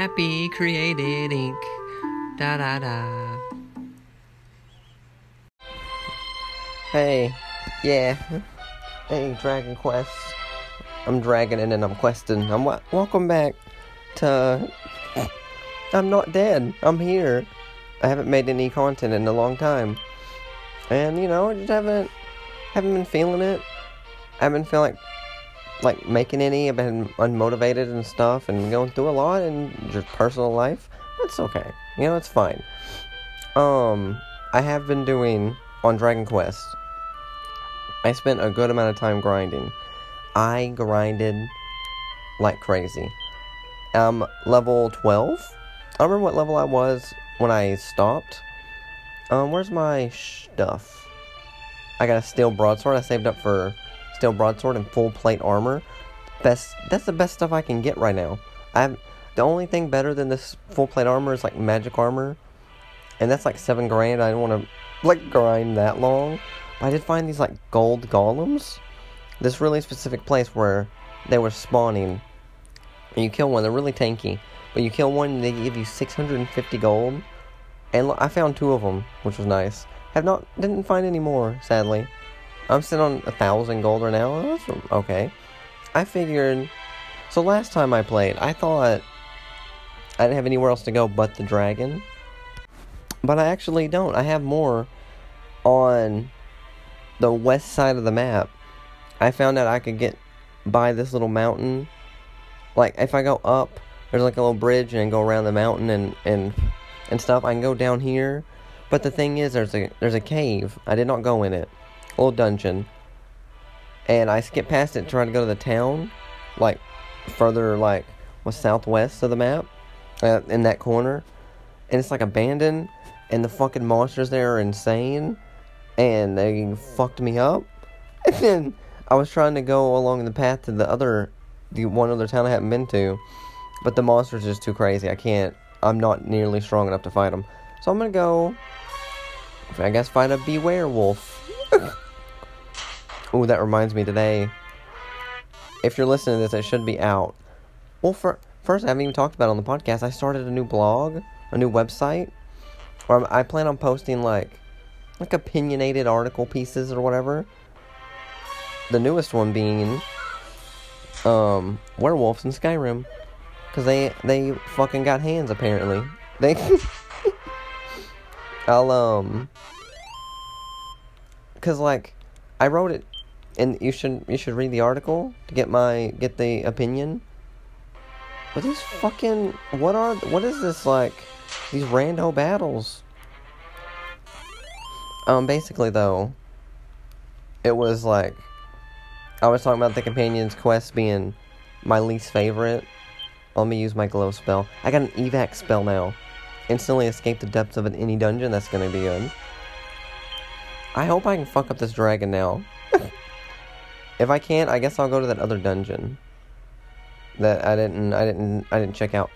Happy created ink. Da da da. Hey, yeah. Hey, Dragon Quest. I'm dragging it and I'm questing. I'm wa- welcome back to. I'm not dead. I'm here. I haven't made any content in a long time, and you know, I just haven't haven't been feeling it. I haven't feel like like making any. I've been unmotivated and stuff, and going through a lot in just personal life. That's okay. You know, it's fine. Um, I have been doing on Dragon Quest. I spent a good amount of time grinding. I grinded like crazy. Um, level 12? I don't remember what level I was when I stopped. Um, where's my stuff? I got a steel broadsword. I saved up for steel broadsword and full plate armor. Best. That's the best stuff I can get right now. I have the only thing better than this full plate armor is like magic armor, and that's like seven grand. I don't want to like grind that long. But I did find these like gold golems. This really specific place where they were spawning. And you kill one, they're really tanky. But you kill one, and they give you 650 gold. And I found two of them, which was nice. Have not, didn't find any more, sadly. I'm sitting on a thousand gold right now. That's okay. I figured. So last time I played, I thought I didn't have anywhere else to go but the dragon. But I actually don't. I have more on the west side of the map. I found out I could get by this little mountain. Like if I go up, there's like a little bridge and go around the mountain and and and stuff. I can go down here. But the thing is there's a there's a cave. I did not go in it. Little dungeon. And I skipped past it trying to go to the town. Like further like was southwest of the map. Uh, in that corner. And it's like abandoned and the fucking monsters there are insane and they fucked me up. And then I was trying to go along the path to the other, the one other town I hadn't been to, but the monster's are just too crazy. I can't. I'm not nearly strong enough to fight them. So I'm gonna go. I guess fight a beware wolf. Ooh, that reminds me today. If you're listening to this, it should be out. Well, for, first, I haven't even talked about it on the podcast. I started a new blog, a new website, where I plan on posting like like opinionated article pieces or whatever. The newest one being um werewolves in Skyrim cuz they they fucking got hands apparently. They I'll um cuz like I wrote it and you should you should read the article to get my get the opinion. But these fucking what are what is this like these rando battles? Um, basically though, it was like I was talking about the companion's quest being my least favorite. Let me use my glow spell. I got an evac spell now. Instantly escape the depths of an any dungeon. That's gonna be good. I hope I can fuck up this dragon now. if I can't, I guess I'll go to that other dungeon that I didn't, I didn't, I didn't check out.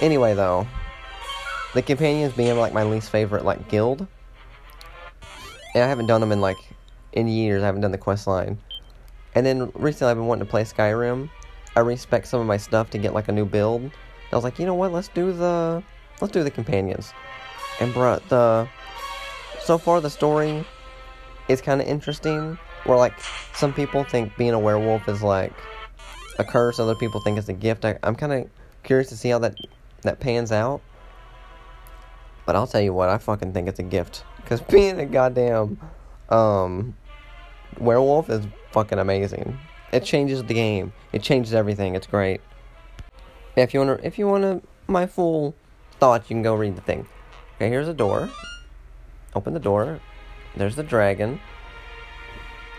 Anyway, though, the companions being like my least favorite like guild and I haven't done them in like in years. I haven't done the quest line. And then recently I've been wanting to play Skyrim. I respec some of my stuff to get like a new build. And I was like, you know what? Let's do the let's do the companions. And bruh, the so far the story is kind of interesting. Where like some people think being a werewolf is like a curse. Other people think it's a gift. I, I'm kind of curious to see how that that pans out. But I'll tell you what, I fucking think it's a gift. Because being a goddamn um, werewolf is fucking amazing. It changes the game. It changes everything. It's great. If you wanna, if you wanna, my full thoughts, you can go read the thing. Okay, here's a door. Open the door. There's the dragon.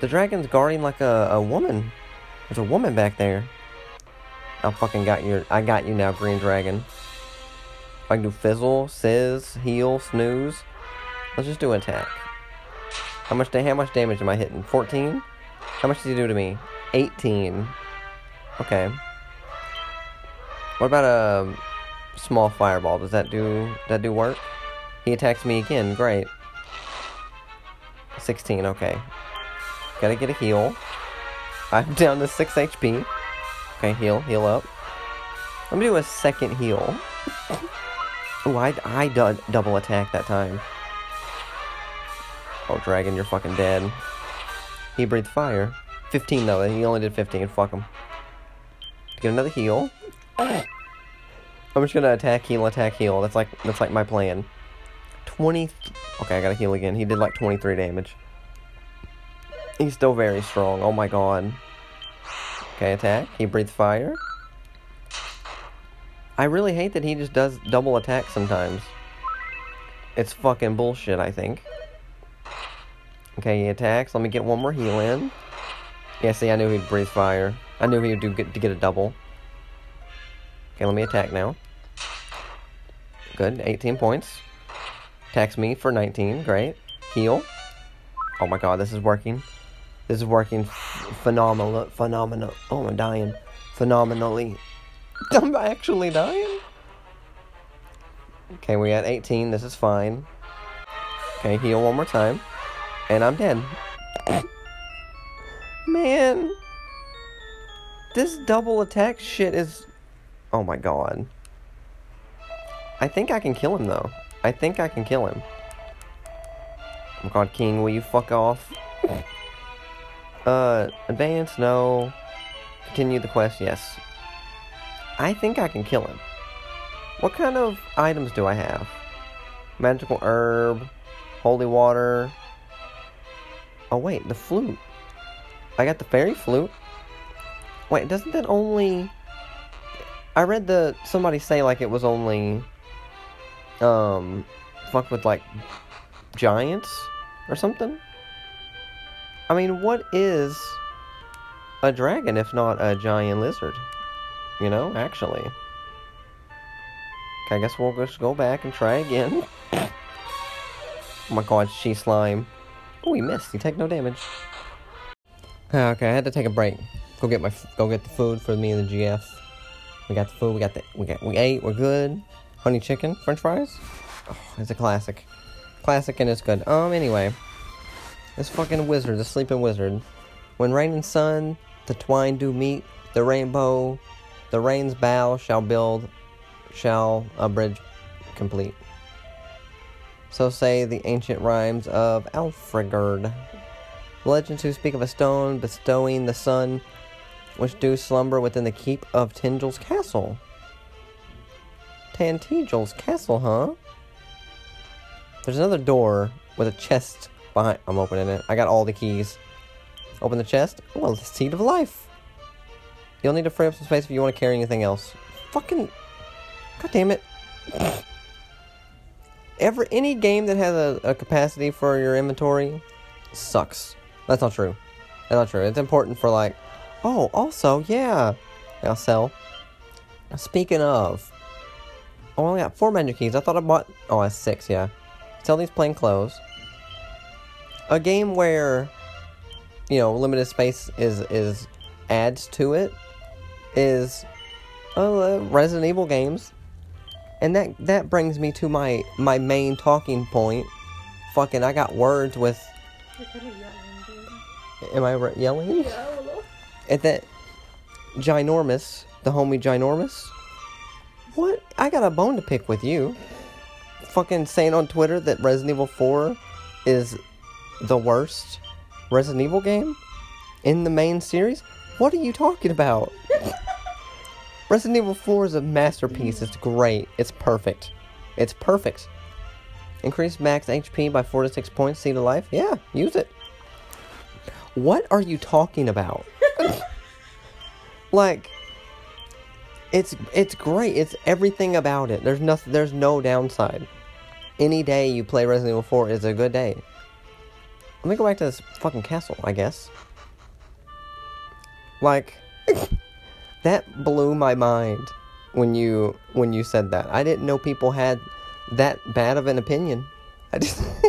The dragon's guarding like a, a woman. There's a woman back there. I fucking got you. I got you now, green dragon. I can do fizzle, sizz, heal, snooze. Let's just do an attack. How much, how much damage am I hitting? 14? How much did he do to me? 18. Okay. What about a small fireball? Does that do, that do work? He attacks me again. Great. 16, okay. Gotta get a heal. I'm down to 6 HP. Okay, heal, heal up. Let me do a second heal. Oh, I, I double attack that time. Oh, dragon, you're fucking dead. He breathed fire. 15 though, he only did 15. Fuck him. Get another heal. I'm just gonna attack, heal, attack, heal. That's like that's like my plan. 20. Okay, I gotta heal again. He did like 23 damage. He's still very strong. Oh my god. Okay, attack. He breathes fire. I really hate that he just does double attack sometimes. It's fucking bullshit, I think. Okay, he attacks. Let me get one more heal in. Yeah, see, I knew he'd breathe fire. I knew he would do get, to get a double. Okay, let me attack now. Good, 18 points. Attacks me for 19, great. Heal. Oh my god, this is working. This is working phenomenal, phenomenal. Oh, I'm dying. Phenomenally. I'm actually dying. Okay, we got 18. This is fine. Okay, heal one more time. And I'm dead. Man. This double attack shit is... Oh my god. I think I can kill him, though. I think I can kill him. Oh my god, King, will you fuck off? uh, advance? No. Continue the quest? Yes. I think I can kill him. What kind of items do I have? Magical herb, holy water. Oh wait, the flute. I got the fairy flute. Wait, doesn't that only... I read the... Somebody say like it was only... Um... Fuck with like... Giants? Or something? I mean, what is... A dragon if not a giant lizard? You know, actually. Okay, I guess we'll just go back and try again. oh my god, she slime. Oh, he missed. He take no damage. Okay, I had to take a break. Go get my, go get the food for me and the GF. We got the food. We got the, we got, we ate. We're good. Honey chicken, French fries. Oh, it's a classic, classic, and it's good. Um, anyway, this fucking wizard, the sleeping wizard. When rain and sun, the twine do meet. The rainbow, the rain's bow shall build, shall a bridge complete. So say the ancient rhymes of Alefgard. Legends who speak of a stone bestowing the sun, which do slumber within the keep of Tingel's castle. Tantegel's castle, huh? There's another door with a chest behind. I'm opening it. I got all the keys. Open the chest. Well, the seed of life. You'll need to free up some space if you want to carry anything else. Fucking. God damn it. Every any game that has a, a capacity for your inventory sucks. That's not true. That's not true. It's important for like, oh, also, yeah, I'll sell. Speaking of, oh, I only got four menu keys. I thought I bought. Oh, that's six. Yeah, sell these plain clothes. A game where, you know, limited space is is adds to it is uh, Resident Evil games. And that that brings me to my my main talking point. Fucking, I got words with. Am I re- yelling? At that ginormous, the homie ginormous. What? I got a bone to pick with you. Fucking saying on Twitter that Resident Evil 4 is the worst Resident Evil game in the main series. What are you talking about? Resident Evil 4 is a masterpiece. It's great. It's perfect. It's perfect. Increase max HP by 4 to 6 points, see to life? Yeah, use it. What are you talking about? like it's it's great. It's everything about it. There's nothing there's no downside. Any day you play Resident Evil 4 is a good day. Let me go back to this fucking castle, I guess. Like that blew my mind when you when you said that. I didn't know people had that bad of an opinion. I just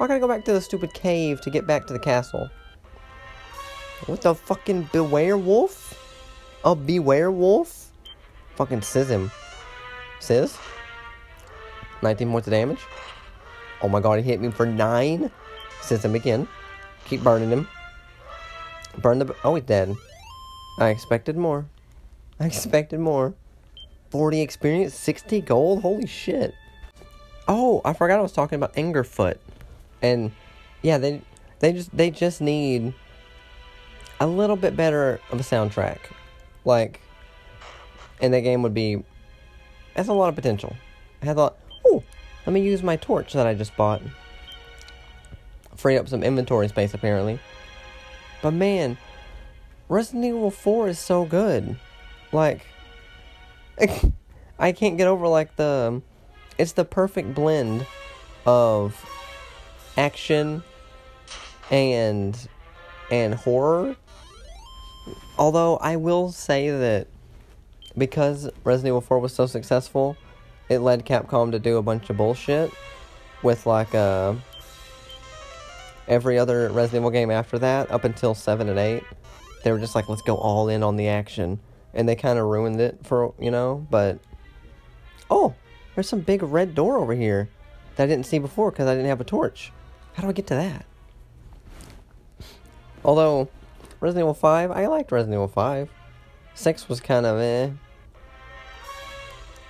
I gotta go back to the stupid cave to get back to the castle. What the fucking beware wolf? A beware wolf? Fucking sizz him. Sizz? 19 points of damage. Oh my god, he hit me for 9. Sizz him again. Keep burning him. Burn the... Oh, he's dead. I expected more. I expected more. 40 experience, 60 gold? Holy shit. Oh, I forgot I was talking about Angerfoot. And yeah, they they just they just need a little bit better of a soundtrack. Like and that game would be has a lot of potential. I a oh, let me use my torch that I just bought. Free up some inventory space apparently. But man, Resident Evil 4 is so good. Like I can't get over like the um, it's the perfect blend of action and and horror. Although I will say that because Resident Evil 4 was so successful, it led Capcom to do a bunch of bullshit with like uh every other Resident Evil game after that up until 7 and 8. They were just like let's go all in on the action and they kind of ruined it for, you know, but oh, there's some big red door over here that I didn't see before because I didn't have a torch. How do I get to that? Although, Resident Evil 5, I liked Resident Evil 5. 6 was kind of eh.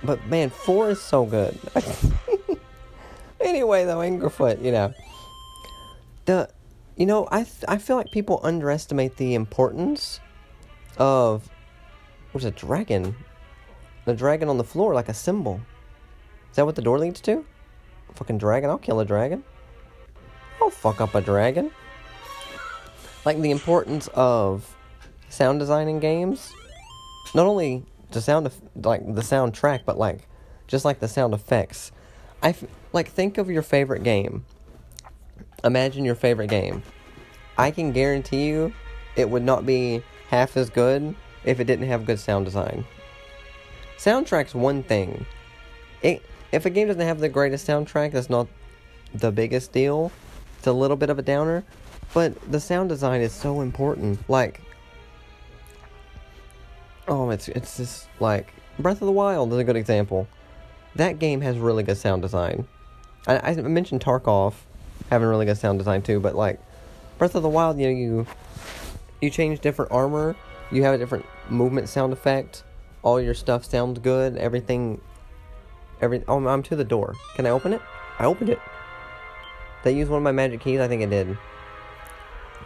But man, 4 is so good. anyway, though, Angerfoot, you know. The, you know, I, I feel like people underestimate the importance of, what's a dragon? The dragon on the floor, like a symbol. Is that what the door leads to? Fucking dragon, I'll kill a dragon. I'll fuck up a dragon. Like the importance of sound design in games. Not only the sound of like the soundtrack, but like just like the sound effects. I f- like think of your favorite game. Imagine your favorite game. I can guarantee you it would not be half as good if it didn't have good sound design. Soundtrack's one thing. It if a game doesn't have the greatest soundtrack, that's not the biggest deal. It's a little bit of a downer, but the sound design is so important. Like, oh, it's it's just like Breath of the Wild is a good example. That game has really good sound design. I, I mentioned Tarkov having really good sound design too, but like Breath of the Wild, you know, you you change different armor, you have a different movement sound effect. All your stuff sounds good. Everything, every. Oh, I'm to the door. Can I open it? I opened it. They use one of my magic keys? I think it did.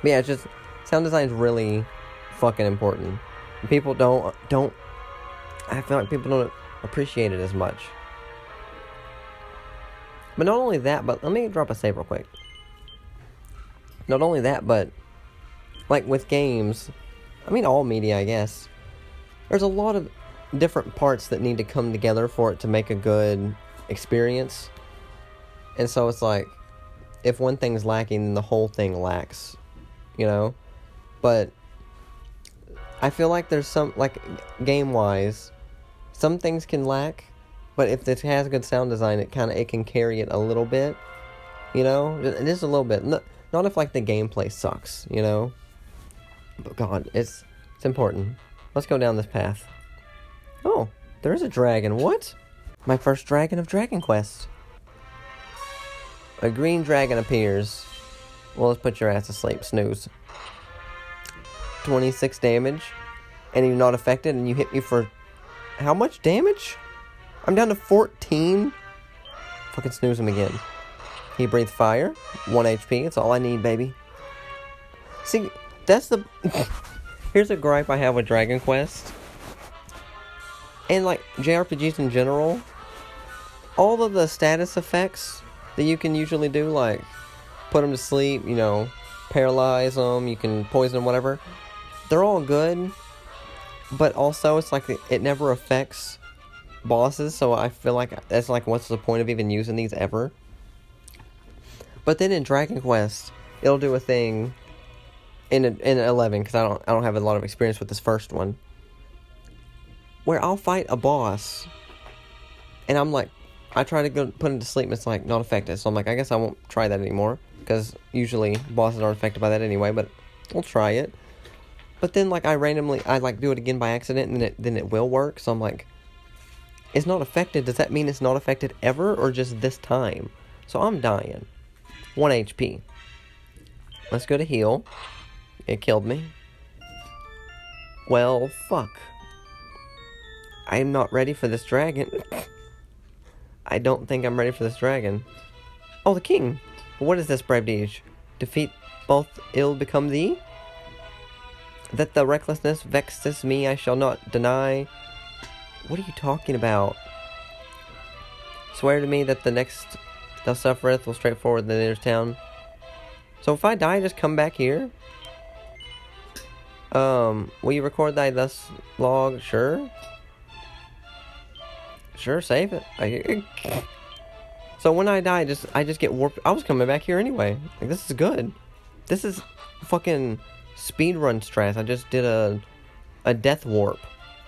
But yeah, it's just sound design is really fucking important. People don't don't. I feel like people don't appreciate it as much. But not only that, but let me drop a save real quick. Not only that, but like with games, I mean all media, I guess. There's a lot of different parts that need to come together for it to make a good experience. And so it's like if one thing's lacking, then the whole thing lacks, you know? But I feel like there's some like game wise, some things can lack, but if it has good sound design, it kind of it can carry it a little bit, you know, just a little bit. Not, not if like the gameplay sucks, you know. But God, it's it's important. Let's go down this path. Oh, there's a dragon. What? My first dragon of Dragon Quest. A green dragon appears. Well, let's put your ass to sleep. Snooze. 26 damage. And you're not affected, and you hit me for how much damage? I'm down to 14. Fucking snooze him again. He breathed fire. 1 HP. That's all I need, baby. See, that's the. Here's a gripe I have with Dragon Quest. And like JRPGs in general. All of the status effects that you can usually do, like put them to sleep, you know, paralyze them, you can poison them, whatever. They're all good, but also it's like it never affects bosses, so I feel like that's like what's the point of even using these ever? But then in Dragon Quest, it'll do a thing in in 11 because I don't I don't have a lot of experience with this first one. Where I'll fight a boss, and I'm like, I try to go put him to sleep, and it's like not affected. So I'm like, I guess I won't try that anymore because usually bosses aren't affected by that anyway. But we'll try it. But then like I randomly I like do it again by accident, and then it then it will work. So I'm like, it's not affected. Does that mean it's not affected ever or just this time? So I'm dying. One HP. Let's go to heal. It killed me. Well, fuck. I'm not ready for this dragon. I don't think I'm ready for this dragon. Oh, the king. What is this, brave deed? Defeat both ill become thee? That the recklessness vexes me, I shall not deny. What are you talking about? Swear to me that the next thou suffereth will straightforward the nearest town. So if I die, just come back here? Um, will you record thy thus log? Sure. Sure, save it. I, so when I die, just I just get warped. I was coming back here anyway. Like this is good. This is fucking speedrun stress. I just did a a death warp.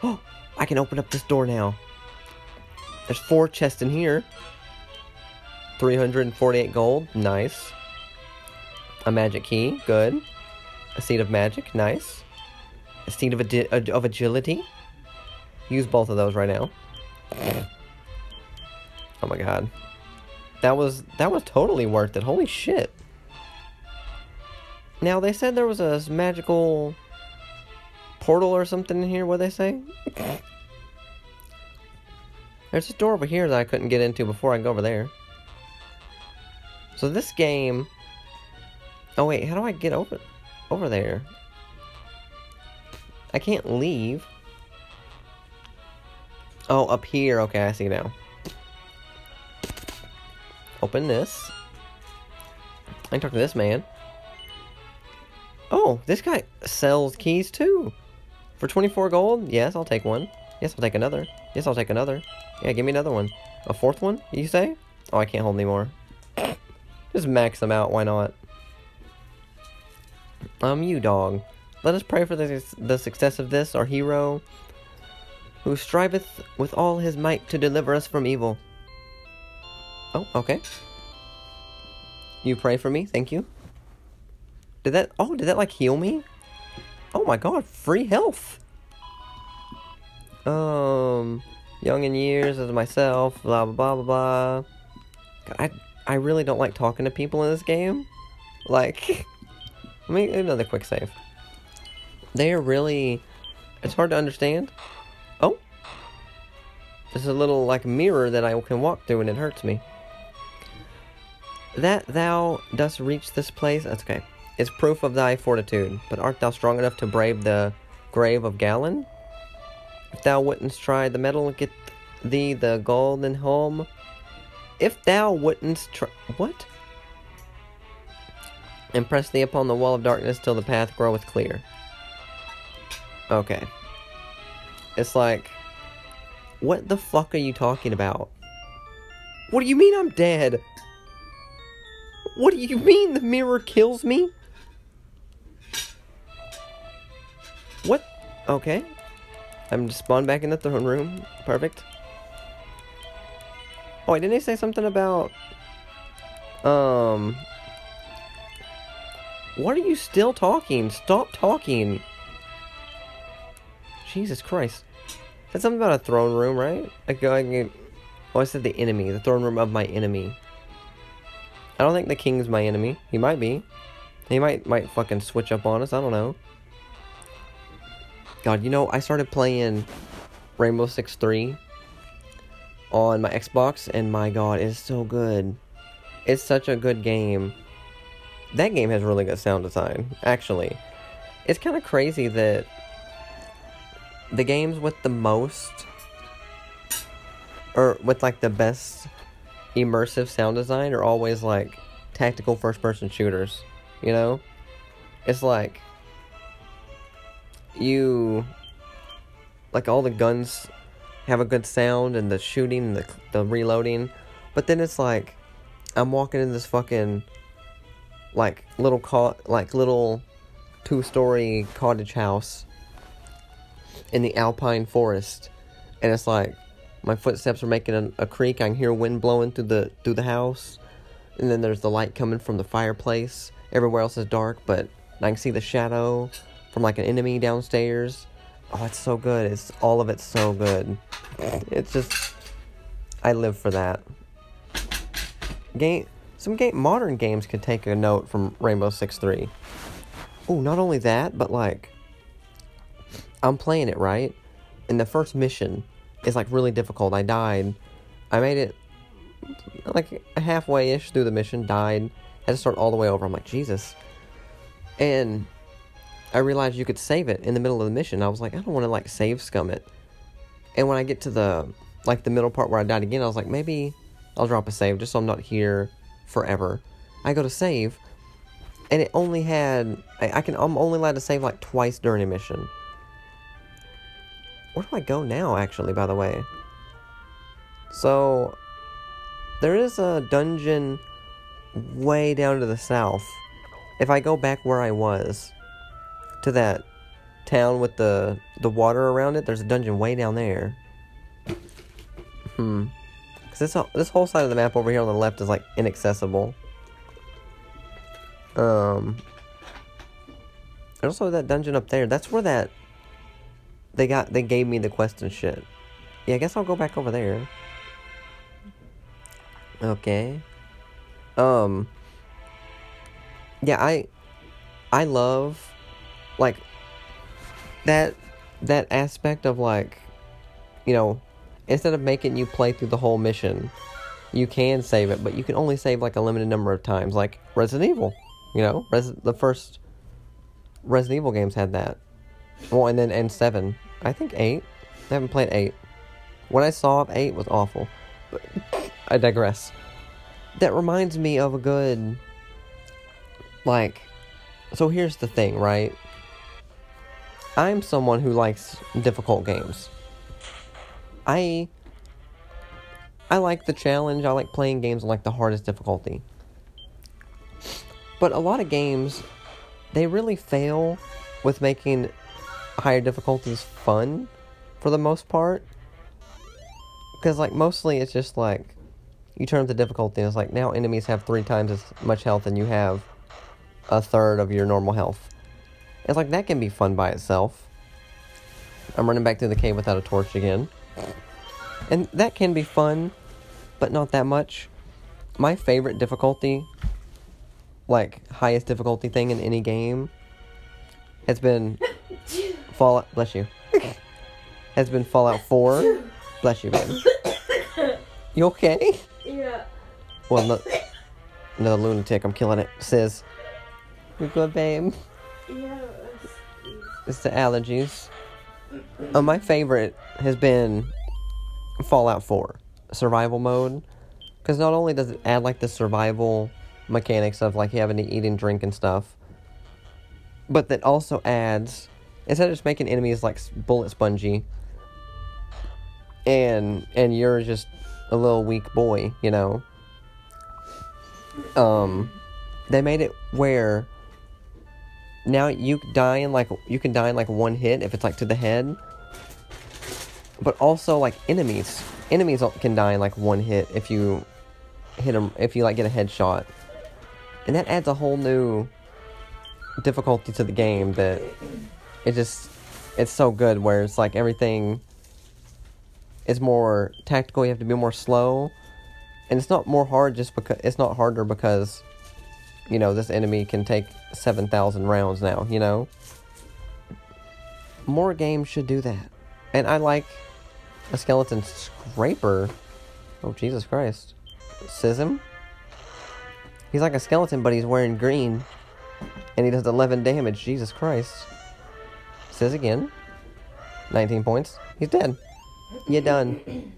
Oh, I can open up this door now. There's four chests in here. 348 gold, nice. A magic key, good. A seed of magic, nice. A seed of, agi of agility. Use both of those right now. Oh my god. That was that was totally worth it. Holy shit. Now they said there was a magical portal or something in here, what they say? There's a door over here that I couldn't get into before I go over there. So this game Oh wait, how do I get over over there? I can't leave. Oh, up here. Okay, I see now. Open this. I talk to this man. Oh, this guy sells keys too. For 24 gold? Yes, I'll take one. Yes, I'll take another. Yes, I'll take another. Yeah, give me another one. A fourth one, you say? Oh, I can't hold anymore. Just max them out, why not? Um, you dog. Let us pray for the, the success of this, our hero, who striveth with all his might to deliver us from evil. Oh, okay. You pray for me, thank you. Did that, oh, did that like heal me? Oh my god, free health! Um, young in years as myself, blah blah blah blah blah. I, I really don't like talking to people in this game. Like, let me another quick save. They are really, it's hard to understand. Oh, there's a little like mirror that I can walk through and it hurts me. That thou dost reach this place, that's okay, is proof of thy fortitude. But art thou strong enough to brave the grave of Galan? If thou wouldn't try the metal, get thee the golden helm. If thou wouldn't try. What? And press thee upon the wall of darkness till the path groweth clear. Okay. It's like. What the fuck are you talking about? What do you mean I'm dead? What do you mean the mirror kills me? Okay. I'm spawned back in the throne room. Perfect. Oh, didn't he say something about... Um... What are you still talking? Stop talking. Jesus Christ. That's something about a throne room, right? Like, going... Oh, I said the enemy. The throne room of my enemy. I don't think the king's my enemy. He might be. He might might fucking switch up on us. I don't know. God, you know, I started playing Rainbow Six 3 on my Xbox, and my god, it's so good. It's such a good game. That game has really good sound design, actually. It's kind of crazy that the games with the most, or with like the best immersive sound design are always like tactical first person shooters, you know? It's like you like all the guns have a good sound and the shooting the, the reloading but then it's like i'm walking in this fucking like little co- like little two-story cottage house in the alpine forest and it's like my footsteps are making a, a creak. I can hear wind blowing through the through the house and then there's the light coming from the fireplace. Everywhere else is dark but i can see the shadow from like an enemy downstairs. Oh, it's so good. It's all of it's so good. It's just I live for that. Game some game modern games could take a note from Rainbow Six Three. Oh, not only that, but like I'm playing it right. In the first mission, is like really difficult. I died. I made it like halfway ish through the mission, died, had to start all the way over. I'm like, Jesus. And I realized you could save it in the middle of the mission. I was like, I don't want to like save scum it. And when I get to the like the middle part where I died again, I was like, maybe I'll drop a save just so I'm not here forever. I go to save, and it only had I, I can I'm only allowed to save like twice during a mission. Where do I go now? Actually, by the way. So there is a dungeon way down to the south. If I go back where I was, to that town with the the water around it, there's a dungeon way down there. Hmm. Cause this this whole side of the map over here on the left is like inaccessible. Um. Also that dungeon up there. That's where that they got they gave me the quest and shit. Yeah, I guess I'll go back over there. Okay. Um Yeah, I I love like that that aspect of like you know, instead of making you play through the whole mission, you can save it, but you can only save like a limited number of times like Resident Evil, you know? Res- the first Resident Evil games had that. Well, and then and 7. I think 8. I haven't played 8. What I saw of 8 was awful. But I digress. That reminds me of a good. Like. So here's the thing, right? I'm someone who likes difficult games. I. I like the challenge. I like playing games on like the hardest difficulty. But a lot of games, they really fail with making higher difficulties fun for the most part. Because, like, mostly it's just like you turn up the difficulty, and it's like now enemies have three times as much health and you have a third of your normal health. It's like that can be fun by itself. I'm running back through the cave without a torch again. And that can be fun, but not that much. My favorite difficulty, like highest difficulty thing in any game, has been Fallout. Bless you. Has been Fallout 4. Bless you, baby. You okay? Yeah. Well, no, another lunatic. I'm killing it. Says, "You good, babe?" Yeah. It's the allergies. Uh, my favorite has been Fallout 4 survival mode, because not only does it add like the survival mechanics of like having to eat and drink and stuff, but that also adds instead of just making enemies like bullet spongy, and and you're just a little weak boy, you know. Um, they made it where now you die in like you can die in like one hit if it's like to the head. But also like enemies enemies can die in like one hit if you hit them if you like get a headshot. And that adds a whole new difficulty to the game that it just it's so good where it's like everything is more tactical you have to be more slow. And it's not more hard just because it's not harder because you know, this enemy can take 7,000 rounds now, you know? More games should do that. And I like a skeleton scraper. Oh, Jesus Christ. Sism? He's like a skeleton, but he's wearing green. And he does 11 damage. Jesus Christ. Sizz again. 19 points. He's dead. You're done.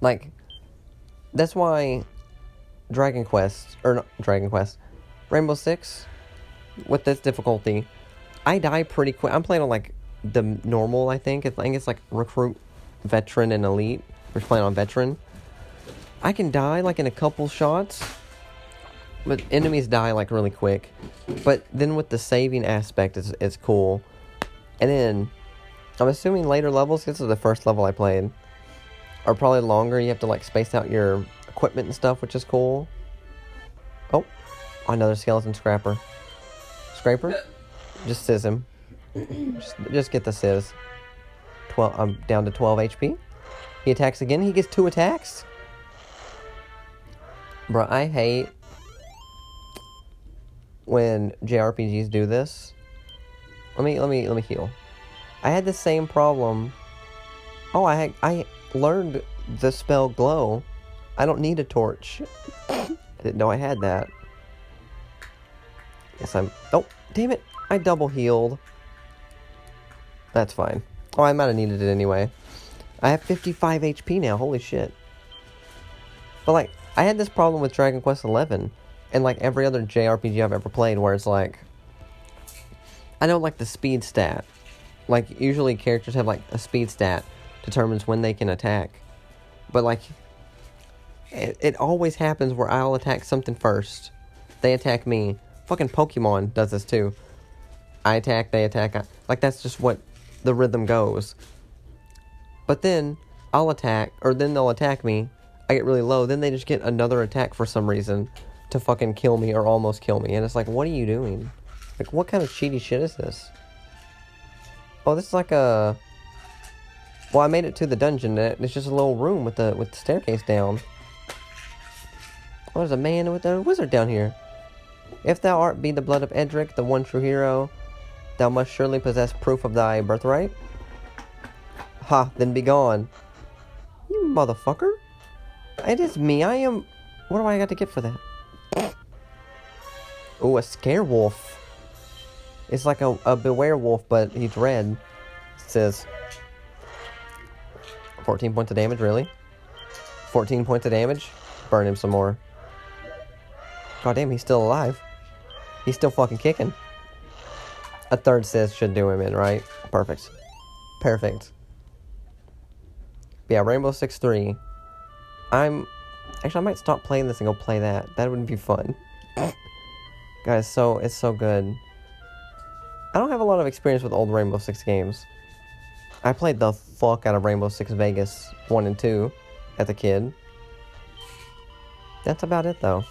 Like, that's why Dragon Quest, or not Dragon Quest, Rainbow Six, with this difficulty, I die pretty quick. I'm playing on like the normal, I think. I think it's like recruit, veteran, and elite. We're playing on veteran. I can die like in a couple shots, but enemies die like really quick. But then with the saving aspect, it's, it's cool. And then, I'm assuming later levels, this is the first level I played, are probably longer. You have to like space out your equipment and stuff, which is cool. Oh, another skeleton scrapper. Scraper? Just sizz him. Just, just get the sizz. 12, I'm um, down to 12 HP. He attacks again. He gets two attacks. Bro, I hate when JRPGs do this. Let me let me let me heal. I had the same problem Oh, I I learned the spell glow. I don't need a torch. I didn't know I had that. Yes, I'm. Oh, damn it! I double healed. That's fine. Oh, I might have needed it anyway. I have 55 HP now. Holy shit. But like, I had this problem with Dragon Quest 11, and like every other JRPG I've ever played, where it's like, I don't like the speed stat. Like usually characters have like a speed stat determines when they can attack, but like, it, it always happens where I'll attack something first, they attack me. Fucking Pokemon does this too. I attack, they attack. I, like that's just what the rhythm goes. But then I'll attack, or then they'll attack me. I get really low. Then they just get another attack for some reason to fucking kill me or almost kill me. And it's like, what are you doing? Like, what kind of cheaty shit is this? Oh, this is like a. Well, I made it to the dungeon. It's just a little room with the with the staircase down. Oh, there's a man with a wizard down here. If thou art be the blood of Erdrick, the one true hero, thou must surely possess proof of thy birthright. Ha, then be gone. You motherfucker. It is me. I am. What do I got to get for that? Oh, a scare wolf. It's like a, a beware wolf, but he's red. It says 14 points of damage, really? 14 points of damage? Burn him some more. God damn, he's still alive. He's still fucking kicking. A third says should do him in, right? Perfect. Perfect. But yeah, Rainbow Six 3. I'm... Actually, I might stop playing this and go play that. That would be fun. Guys, so it's so good. I don't have a lot of experience with old Rainbow Six games. I played the fuck out of Rainbow Six Vegas 1 and 2 as a kid. That's about it, though.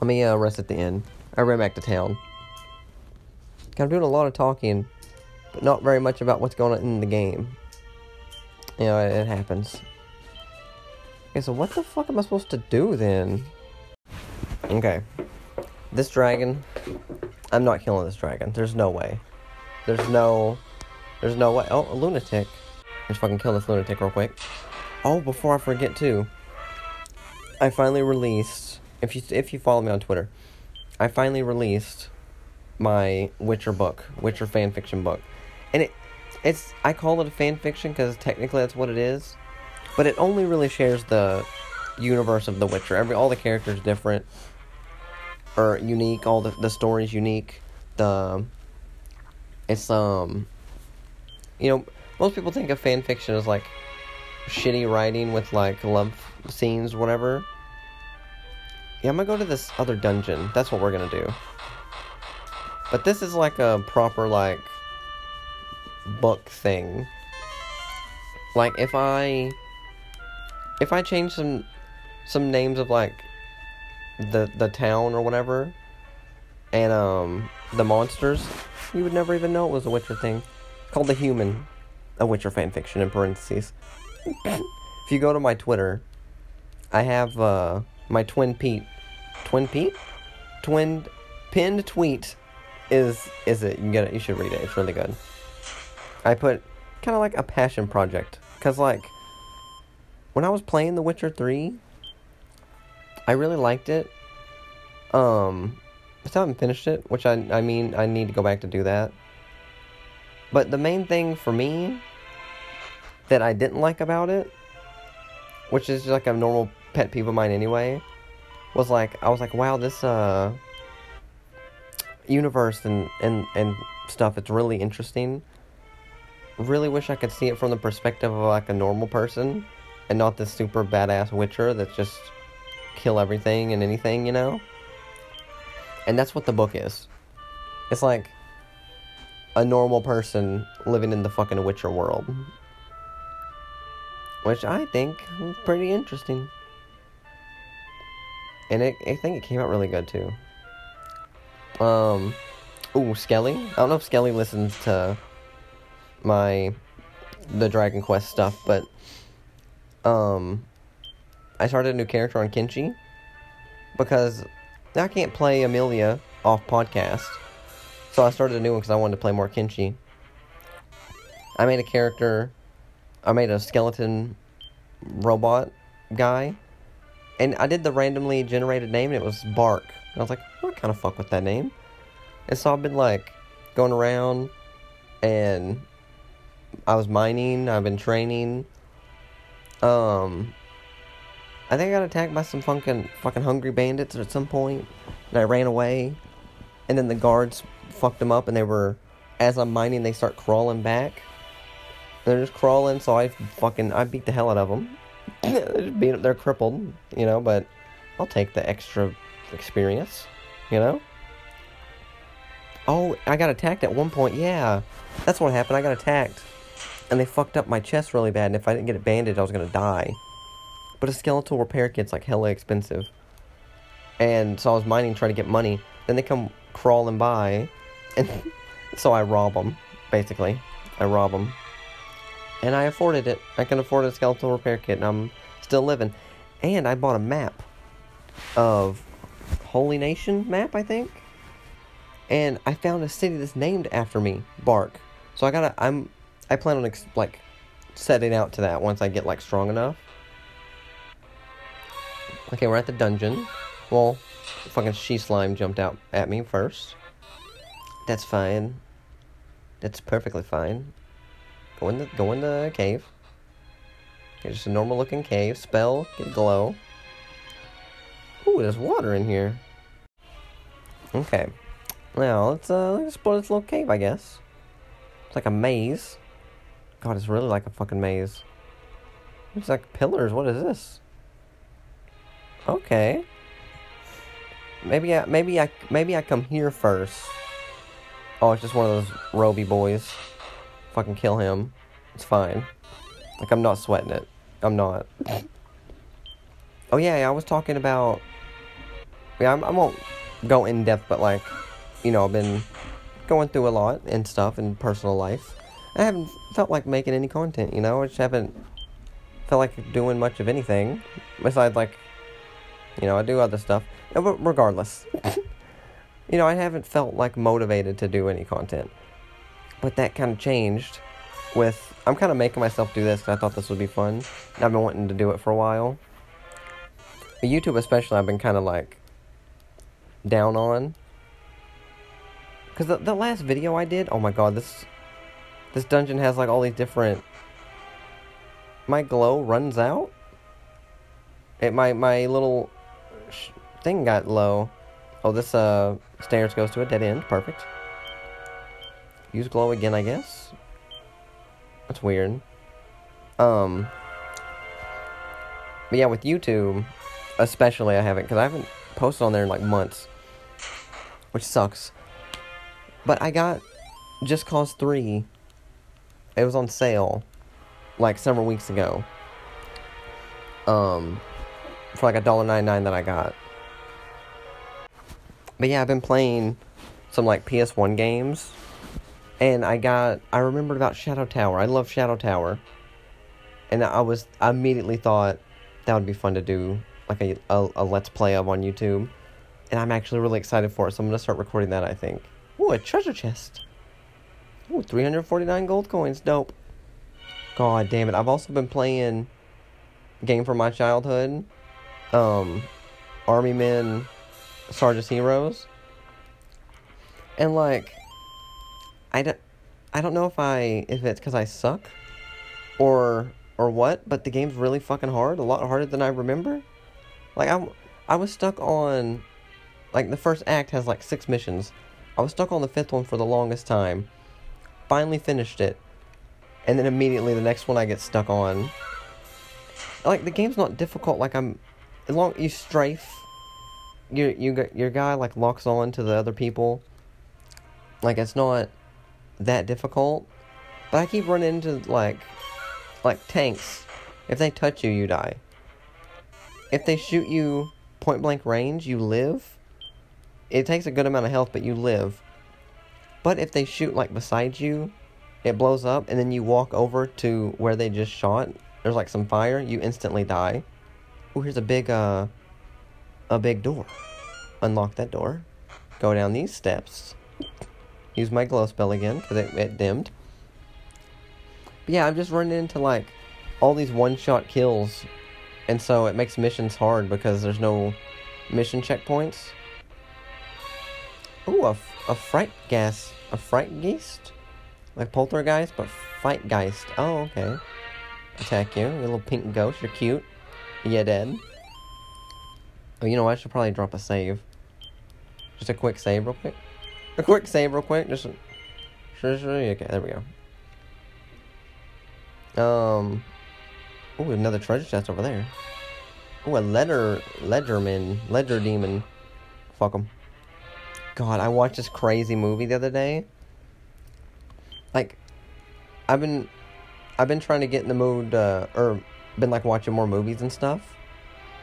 Let me uh, rest at the end. I ran back to town. I'm doing a lot of talking, but not very much about what's going on in the game. You know, it, it happens. Okay, so what the fuck am I supposed to do then? Okay. This dragon, I'm not killing this dragon. There's no way. There's no, there's no way. Oh, a lunatic. Let's fucking kill this lunatic real quick. Oh, before I forget too, I finally released. If you if you follow me on Twitter, I finally released my Witcher book, Witcher fan fiction book, and it it's I call it a fan fiction because technically that's what it is, but it only really shares the universe of The Witcher. Every all the characters different or unique. All the the stories unique. The it's um you know most people think of fan fiction as like shitty writing with like love scenes, whatever. Yeah, I'm gonna go to this other dungeon. That's what we're gonna do. But this is like a proper like book thing. Like if I if I change some some names of like the the town or whatever and um the monsters, you would never even know it was a Witcher thing. Called the Human, a Witcher fanfiction in parentheses. if you go to my Twitter, I have uh my twin Pete, twin Pete, twin pinned tweet is is it? You get it. You should read it. It's really good. I put kind of like a passion project because like when I was playing The Witcher Three, I really liked it. Um, I still haven't finished it, which I I mean I need to go back to do that. But the main thing for me that I didn't like about it, which is like a normal pet peeve of mine anyway, was like I was like, wow, this uh universe and and and stuff, it's really interesting. Really wish I could see it from the perspective of like a normal person and not this super badass witcher that's just kill everything and anything, you know? And that's what the book is. It's like a normal person living in the fucking Witcher world. Which I think is pretty interesting. And it, I think it came out really good too. Um, ooh, Skelly. I don't know if Skelly listens to my the Dragon Quest stuff, but um, I started a new character on Kenshi because I can't play Amelia off podcast, so I started a new one because I wanted to play more Kenshi. I made a character I made a skeleton robot guy, and I did the randomly generated name, and it was Bark. And I was like, what kind of fuck with that name? And so I've been like going around, and I was mining. I've been training. Um, I think I got attacked by some fucking fucking hungry bandits at some point, and I ran away. And then the guards fucked them up, and they were, as I'm mining, they start crawling back. They're just crawling, so I fucking I beat the hell out of them. they're, they're crippled, you know, but I'll take the extra experience, you know. Oh, I got attacked at one point. Yeah, that's what happened. I got attacked, and they fucked up my chest really bad. And if I didn't get it bandaged, I was gonna die. But a skeletal repair kit's like hella expensive, and so I was mining trying to get money. Then they come crawling by, and so I rob them. Basically, I rob them, and I afforded it. I can afford a skeletal repair kit, and I'm still living. And I bought a map of Holy Nation map, I think and I found a city that's named after me, Bark. So I gotta, I'm, I plan on ex- like setting out to that once I get like strong enough. Okay, we're at the dungeon. Well, fucking she slime jumped out at me first. That's fine. That's perfectly fine. Go in the go in the cave. Okay, just a normal looking cave. Spell, get glow. Ooh, there's water in here. Okay. Now, let's, uh, let's explore this little cave, I guess. It's like a maze. God, it's really like a fucking maze. It's like pillars. What is this? Okay. Maybe I, maybe I, maybe I come here first. Oh, it's just one of those Roby boys. Fucking kill him. It's fine. Like, I'm not sweating it. I'm not. Oh, yeah, I was talking about... Yeah, I, I won't go in depth, but, like you know, I've been going through a lot and stuff in personal life. I haven't felt like making any content, you know. I just haven't felt like doing much of anything besides like, you know, I do other stuff. But regardless, you know, I haven't felt like motivated to do any content. But that kind of changed with I'm kind of making myself do this because I thought this would be fun. I've been wanting to do it for a while. YouTube, especially, I've been kind of like down on because the, the last video I did, oh my god, this this dungeon has like all these different. My glow runs out. It my my little thing got low. Oh, this uh stairs goes to a dead end. Perfect. Use glow again, I guess. That's weird. Um. But yeah, with YouTube, especially, I haven't because I haven't posted on there in like months, which sucks. But I got Just Cause 3. It was on sale like several weeks ago. Um for like a dollar ninety nine that I got. But yeah, I've been playing some like PS1 games. And I got I remembered about Shadow Tower. I love Shadow Tower. And I was I immediately thought that would be fun to do like a, a, a let's play of on YouTube. And I'm actually really excited for it, so I'm gonna start recording that I think. Ooh, a treasure chest. Ooh, 349 gold coins. Dope. God damn it. I've also been playing game from my childhood. Um, Army Men, Sarge's Heroes. And like, I don't, I don't know if I, if it's because I suck, or, or what, but the game's really fucking hard. A lot harder than I remember. Like, I, I was stuck on, like, the first act has like six missions. I was stuck on the fifth one for the longest time. Finally finished it. And then immediately the next one I get stuck on. Like the game's not difficult like I'm long you strafe your you your guy like locks on to the other people. Like it's not that difficult. But I keep running into like like tanks. If they touch you, you die. If they shoot you point blank range, you live it takes a good amount of health, but you live. But if they shoot like beside you, it blows up, and then you walk over to where they just shot. There's like some fire. You instantly die. Oh, here's a big uh, a big door. Unlock that door. Go down these steps. Use my glow spell again because it, it dimmed. But yeah, I'm just running into like all these one shot kills. And so it makes missions hard because there's no mission checkpoints. Ooh, a, a fright gas. A fright geist? Like poltergeist, but fight geist. Oh, okay. Attack you. You're little pink ghost. You're cute. You dead. Oh, you know? I should probably drop a save. Just a quick save, real quick. A quick save, real quick. Just. Okay, there we go. Um. oh, another treasure chest over there. Oh, a letter, ledgerman, ledger demon. Fuck him. God, I watched this crazy movie the other day. Like, I've been, I've been trying to get in the mood, uh, or been like watching more movies and stuff.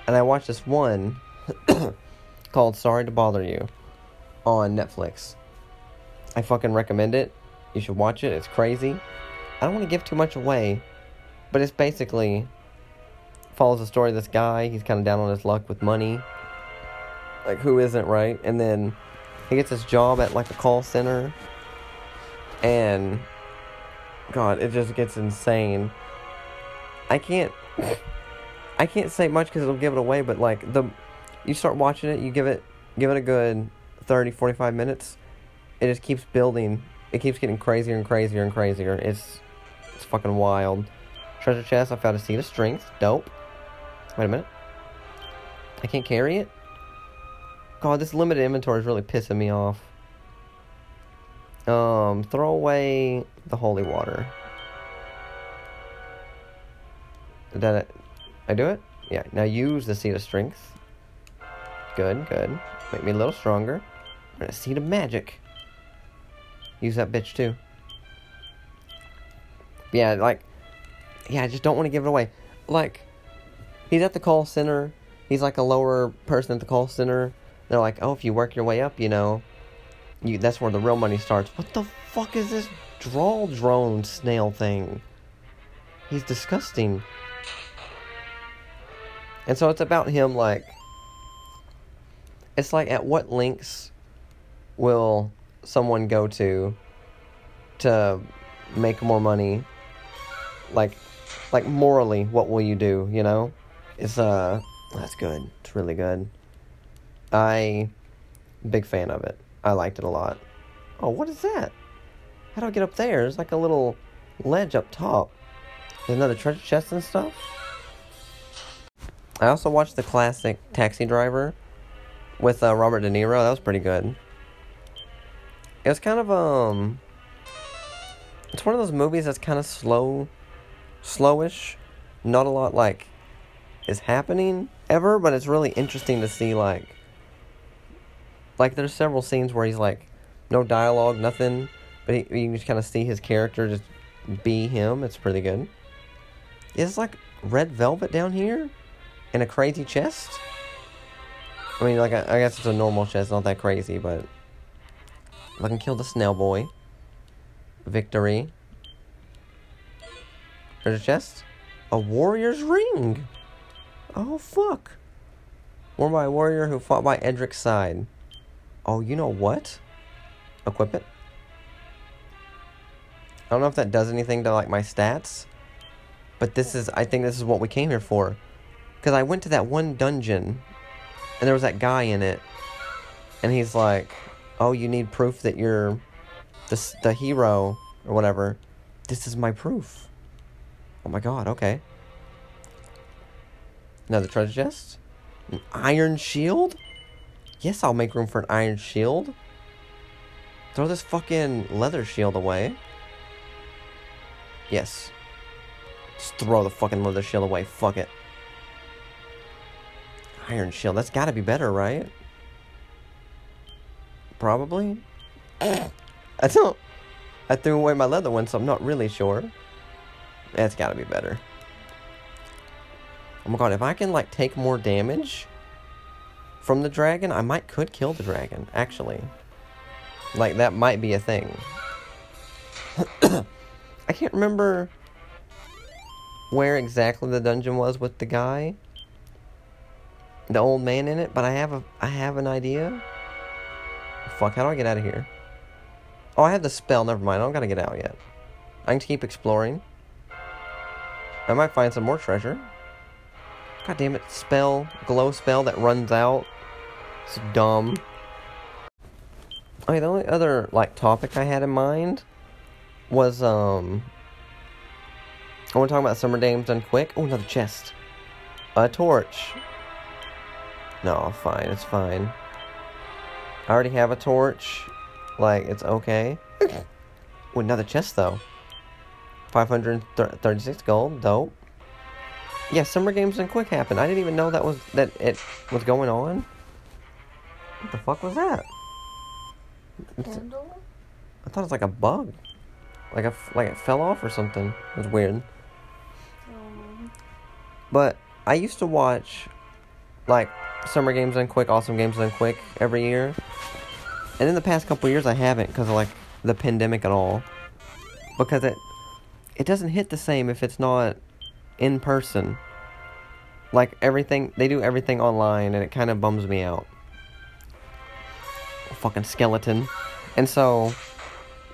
And I watched this one called Sorry to Bother You on Netflix. I fucking recommend it. You should watch it. It's crazy. I don't want to give too much away, but it's basically follows the story of this guy. He's kind of down on his luck with money. Like, who isn't, right? And then he gets his job at like a call center. And, God, it just gets insane. I can't. I can't say much because it'll give it away, but like the, you start watching it, you give it, give it a good 30, 45 minutes. It just keeps building. It keeps getting crazier and crazier and crazier. It's, it's fucking wild. Treasure chest. I found a seed of strength. Dope. Wait a minute. I can't carry it? God, this limited inventory is really pissing me off. Um, throw away the holy water. Did I, I do it? Yeah, now use the seed of strength. Good, good. Make me a little stronger. And a seed of magic. Use that bitch too. Yeah, like, yeah, I just don't want to give it away. Like, he's at the call center. He's like a lower person at the call center. They're like, oh, if you work your way up, you know, you that's where the real money starts. What the fuck is this draw drone snail thing? He's disgusting. And so it's about him like it's like at what links will someone go to to make more money? Like like morally, what will you do, you know? It's uh that's good. It's really good. I big fan of it. I liked it a lot. Oh, what is that? How do I get up there? There's like a little ledge up top. There's another treasure chest and stuff. I also watched the classic Taxi Driver with uh, Robert De Niro. That was pretty good. It was kind of um. It's one of those movies that's kind of slow, slowish. Not a lot like is happening ever, but it's really interesting to see like. Like there's several scenes where he's like, no dialogue, nothing, but he, you can just kind of see his character just be him. It's pretty good. Is like red velvet down here? in a crazy chest. I mean, like, I, I guess it's a normal chest, not that crazy, but. I can kill the snail boy. Victory. There's a chest. A warrior's ring. Oh, fuck. Worn by a warrior who fought by Erdrick's side. Oh, you know what? Equip it. I don't know if that does anything to, like, my stats. But this is, I think this is what we came here for. Because I went to that one dungeon, and there was that guy in it, and he's like, "Oh, you need proof that you're the the hero or whatever." This is my proof. Oh my god. Okay. Another treasure chest. An iron shield. Yes, I'll make room for an iron shield. Throw this fucking leather shield away. Yes. Just throw the fucking leather shield away. Fuck it. Iron Shield. That's got to be better, right? Probably. I don't. I threw away my leather one, so I'm not really sure. That's got to be better. Oh my god, if I can like take more damage from the dragon, I might could kill the dragon, actually. Like that might be a thing. I can't remember where exactly the dungeon was with the guy the old man in it, but I have a I have an idea. Fuck, how do I get out of here? Oh, I have the spell. Never mind. I don't gotta get out yet. I can keep exploring. I might find some more treasure. God damn it, spell, glow spell that runs out. It's dumb. Okay, the only other like topic I had in mind was um I want to talk about summer games done quick. Oh, another chest. A torch. No, fine, it's fine. I already have a torch. Like, it's okay. oh, another chest though. 536 gold, dope. Yeah, summer games done quick happened. I didn't even know that was that it was going on. What the fuck was that? Candle? I thought it was like a bug, like a like it fell off or something. It was weird. Um, But I used to watch like summer games done quick, awesome games done quick every year, and in the past couple years I haven't because of like the pandemic and all. Because it it doesn't hit the same if it's not in person. Like everything they do everything online, and it kind of bums me out. Fucking skeleton, and so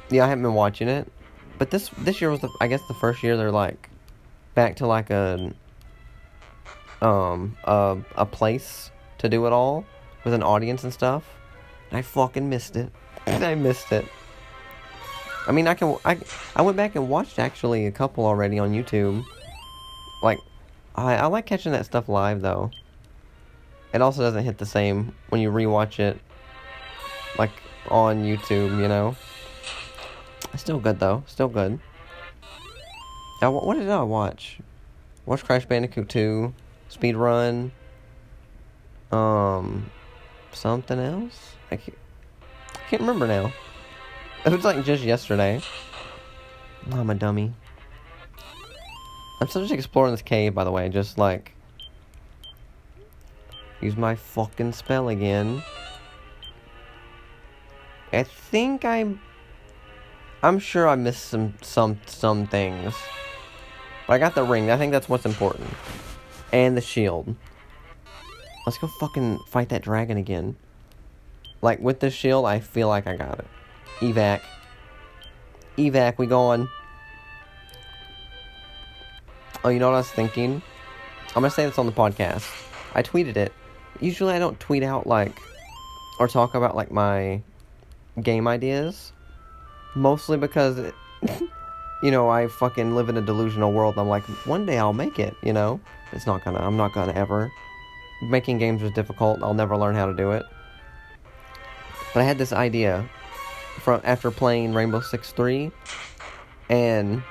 yeah, I haven't been watching it. But this this year was the I guess the first year they're like back to like a um a a place to do it all with an audience and stuff. I fucking missed it. I missed it. I mean, I can I I went back and watched actually a couple already on YouTube. Like, I I like catching that stuff live though. It also doesn't hit the same when you rewatch it, like on YouTube. You know. Still good though. Still good. Now, what, what did I watch? Watch Crash Bandicoot 2, Speed Run, um, something else? I can't, I can't remember now. It was like just yesterday. I'm a dummy. I'm still just exploring this cave, by the way, just like. Use my fucking spell again. I think I'm. I'm sure I missed some some some things. But I got the ring. I think that's what's important. And the shield. Let's go fucking fight that dragon again. Like with the shield, I feel like I got it. Evac. Evac, we going. Oh, you know what I was thinking? I'm gonna say this on the podcast. I tweeted it. Usually I don't tweet out like or talk about like my game ideas. Mostly because it, you know, I fucking live in a delusional world. I'm like, one day I'll make it, you know? It's not gonna, I'm not gonna ever. Making games was difficult. I'll never learn how to do it. But I had this idea from after playing Rainbow Six 3 and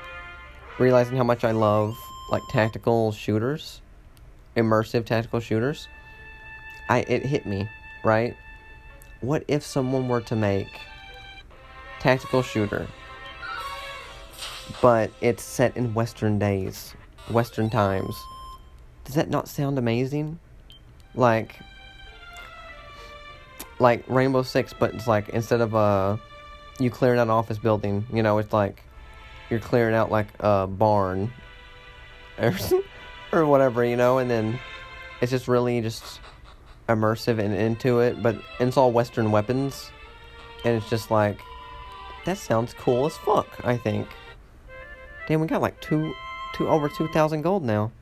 realizing how much I love like tactical shooters, immersive tactical shooters. I it hit me, right? What if someone were to make tactical shooter but it's set in western days, western times. Does that not sound amazing? Like like Rainbow Six, but it's like instead of uh you clearing out an office building, you know, it's like you're clearing out like a barn or or whatever, you know, and then it's just really just immersive and into it, but it's all western weapons and it's just like that sounds cool as fuck, I think. Damn, we got like two, two over two thousand gold now.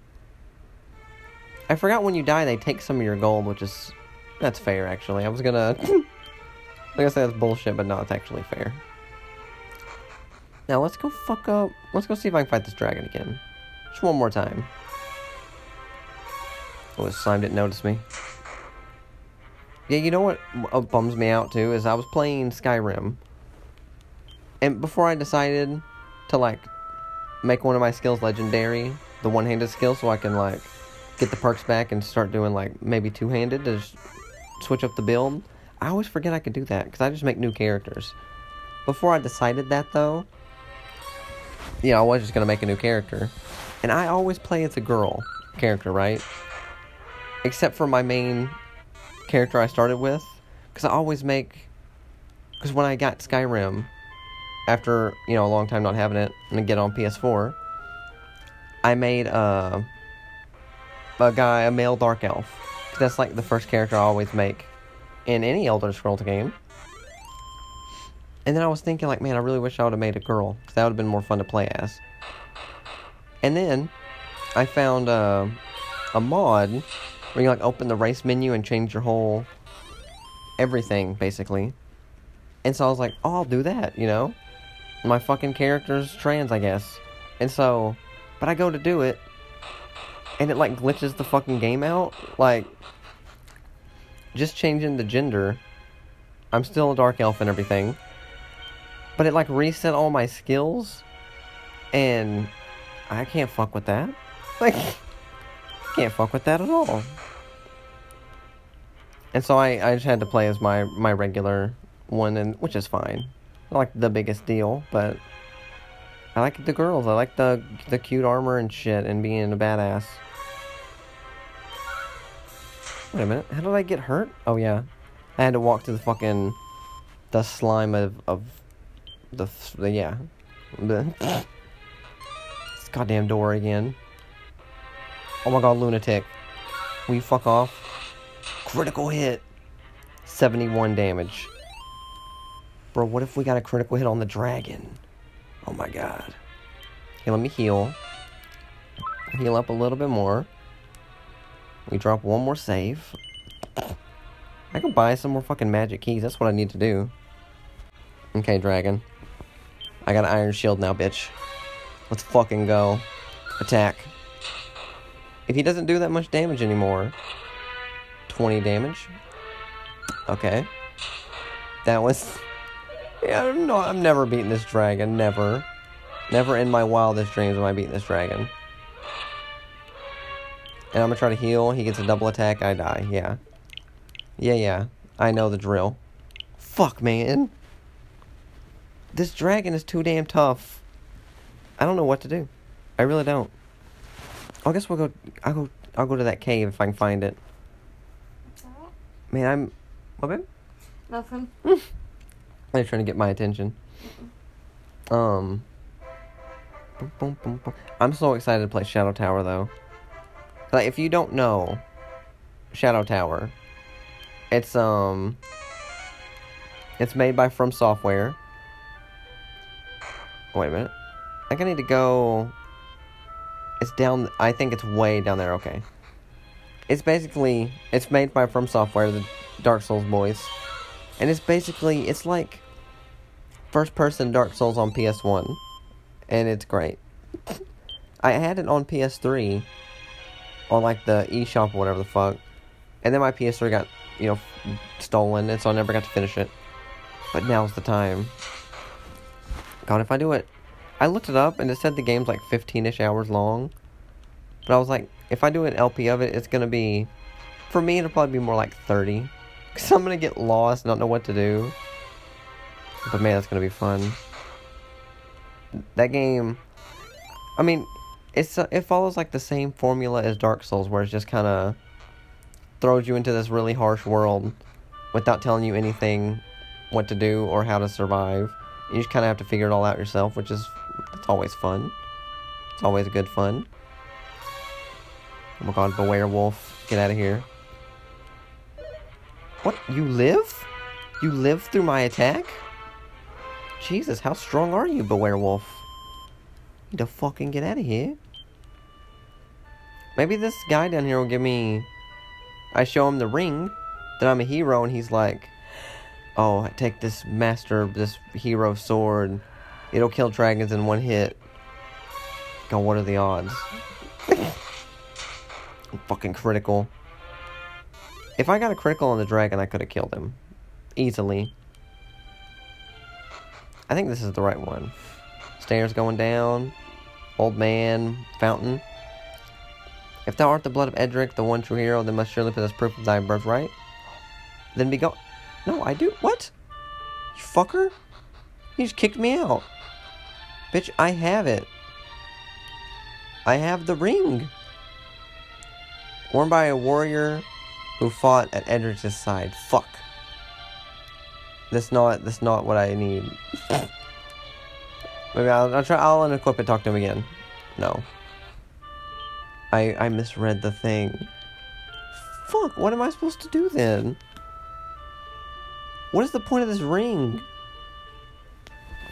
I forgot when you die they take some of your gold, which is that's fair actually. I was gonna, like I said, that's bullshit, but no, it's actually fair. Now let's go fuck up. Let's go see if I can fight this dragon again, just one more time. Oh, this slime didn't notice me. Yeah, you know what uh, bums me out too is I was playing Skyrim, and before I decided to like make one of my skills legendary, the one-handed skill, so I can like get the perks back and start doing like maybe two-handed to switch up the build. I always forget I could do that because I just make new characters. Before I decided that though, yeah, I was just gonna make a new character, and I always play as a girl character, right? Except for my main character I started with, because I always make. Because when I got Skyrim, after you know a long time not having it and get on PS4, I made a a guy a male dark elf. 'Cause that's like the first character I always make in any Elder Scrolls game. And then I was thinking like, man, I really wish I would have made a girl because that would have been more fun to play as. And then I found uh, a mod where you like open the race menu and change your whole everything basically. And so I was like, oh, I'll do that, you know. My fucking character's trans, I guess. And so, but I go to do it, and it like glitches the fucking game out. Like, just changing the gender. I'm still a dark elf and everything. But it like reset all my skills. And I can't fuck with that. Like, can't fuck with that at all. And so I, I just had to play as my, my regular one, and which is fine. Not like the biggest deal, but I like the girls. I like the the cute armor and shit, and being a badass. Wait a minute, how did I get hurt? Oh yeah, I had to walk to the fucking the slime of of the, the yeah, the this goddamn door again. Oh my god, lunatic! Will you fuck off? Critical hit, seventy-one damage. Bro, what if we got a critical hit on the dragon? Oh my god. Okay, let me heal. Heal up a little bit more. We drop one more save. I can buy some more fucking magic keys. That's what I need to do. Okay, dragon. I got an iron shield now, bitch. Let's fucking go. Attack. If he doesn't do that much damage anymore. 20 damage. Okay. That was... Yeah, no, I'm never beating this dragon. Never. Never in my wildest dreams am I beating this dragon. And I'm gonna try to heal. He gets a double attack. I die. Yeah. Yeah, yeah. I know the drill. Fuck, man. This dragon is too damn tough. I don't know what to do. I really don't. I guess we'll go. I'll go. I'll go to that cave if I can find it. Man, I'm. What, babe? Nothing. Mm. They're trying to get my attention. Um. boom, boom, boom. I'm so excited to play Shadow Tower though. Like if you don't know Shadow Tower, it's um it's made by From Software. Wait a minute. I think I need to go It's down I think it's way down there, okay. It's basically it's made by From Software, the Dark Souls boys. And it's basically it's like first person Dark Souls on PS1. And it's great. I had it on PS3 on like the eShop or whatever the fuck. And then my PS3 got, you know, stolen, and so I never got to finish it. But now's the time. God, if I do it. I looked it up and it said the game's like 15 ish hours long. But I was like, if I do an LP of it, it's gonna be. For me, it'll probably be more like 30. Because I'm gonna get lost not know what to do. But man, that's gonna be fun. That game. I mean, it's uh, it follows like the same formula as Dark Souls, where it's just kind of throws you into this really harsh world without telling you anything what to do or how to survive. You just kind of have to figure it all out yourself, which is it's always fun. It's always good fun. Oh my god, beware wolf, get out of here. What? You live? You live through my attack? Jesus, how strong are you, beware wolf? Need to fucking get out of here. Maybe this guy down here will give me. I show him the ring, that I'm a hero, and he's like, "Oh, I take this master, this hero sword. It'll kill dragons in one hit." God, what are the odds? fucking critical. If I got a critical on the dragon, I could have killed him easily. I think this is the right one. Stairs going down. Old man. Fountain. If thou art the blood of Erdrick, the one true hero, then must surely possess proof of thy birthright. Then be go. No, I do. What? You fucker? You just kicked me out. Bitch, I have it. I have the ring. Worn by a warrior who fought at Erdrick's side. Fuck. That's not. That's not what I need. Maybe I'll, I'll try. I'll unequip it. Talk to him again. No. I I misread the thing. Fuck. What am I supposed to do then? What is the point of this ring?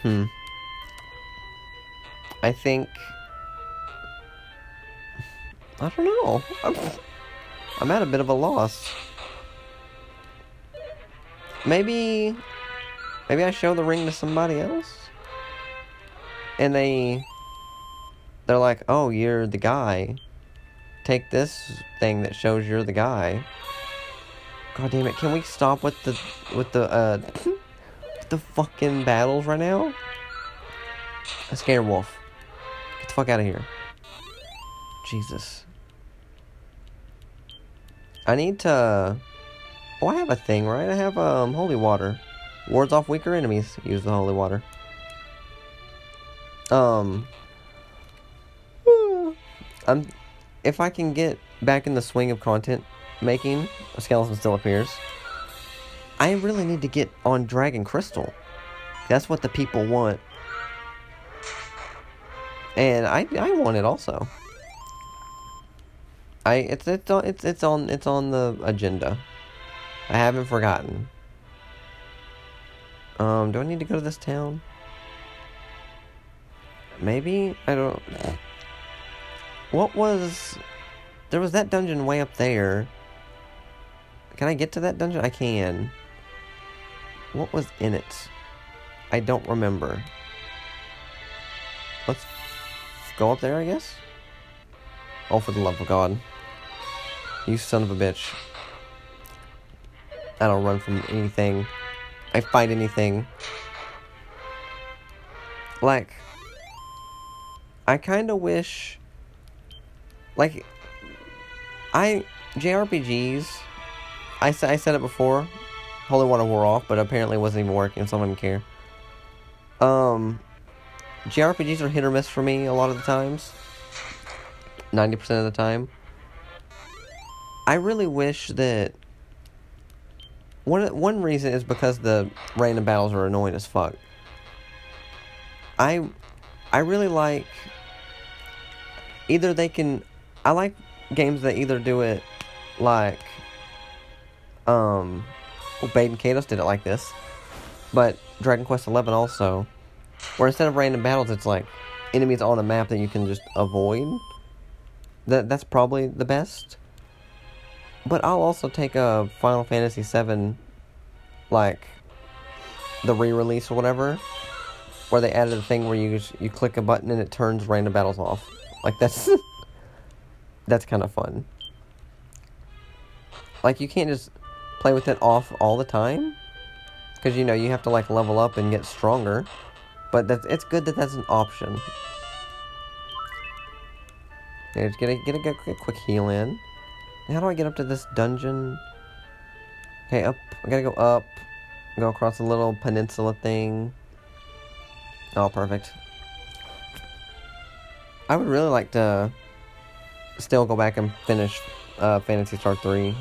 Hmm. I think. I don't know. I'm, I'm at a bit of a loss. Maybe, maybe I show the ring to somebody else, and they, they're like, "Oh, you're the guy. Take this thing that shows you're the guy." God damn it! Can we stop with the with the uh with the fucking battles right now? A scare wolf. Get the fuck out of here. Jesus. I need to. Oh, I have a thing, right? I have um holy water. Wards off weaker enemies. Use the holy water. Um. I'm. If I can get back in the swing of content making, a skeleton still appears. I really need to get on Dragon Crystal. That's what the people want. And I I want it also. I it's it's on it's it's on it's on the agenda. I haven't forgotten. Um, do I need to go to this town? Maybe I don't. What was? There was that dungeon way up there. Can I get to that dungeon? I can. What was in it? I don't remember. Let's go up there, I guess. Oh, for the love of God. You son of a bitch. I don't run from anything. I fight anything. Like, I kind of wish. Like, I. JRPGs. I, sa- I said it before. Holy Water wore off, but apparently it wasn't even working, so I didn't care. Um. JRPGs are hit or miss for me a lot of the times. 90% of the time. I really wish that one one reason is because the random battles are annoying as fuck. I I really like either they can I like games that either do it like um well, and Kados did it like this. But Dragon Quest Eleven also where instead of random battles it's like enemies on a map that you can just avoid. That that's probably the best. But I'll also take a Final Fantasy VII, like the re-release or whatever, where they added a thing where you you click a button and it turns random battles off. Like that's that's kind of fun. Like you can't just play with it off all the time, because you know you have to like level up and get stronger. But that's it's good that that's an option. Yeah, just get a get a, get a quick heal in. How do I get up to this dungeon? Okay, up. I gotta go up. Go across a little peninsula thing. Oh, perfect. I would really like to still go back and finish uh, Phantasy Star 3.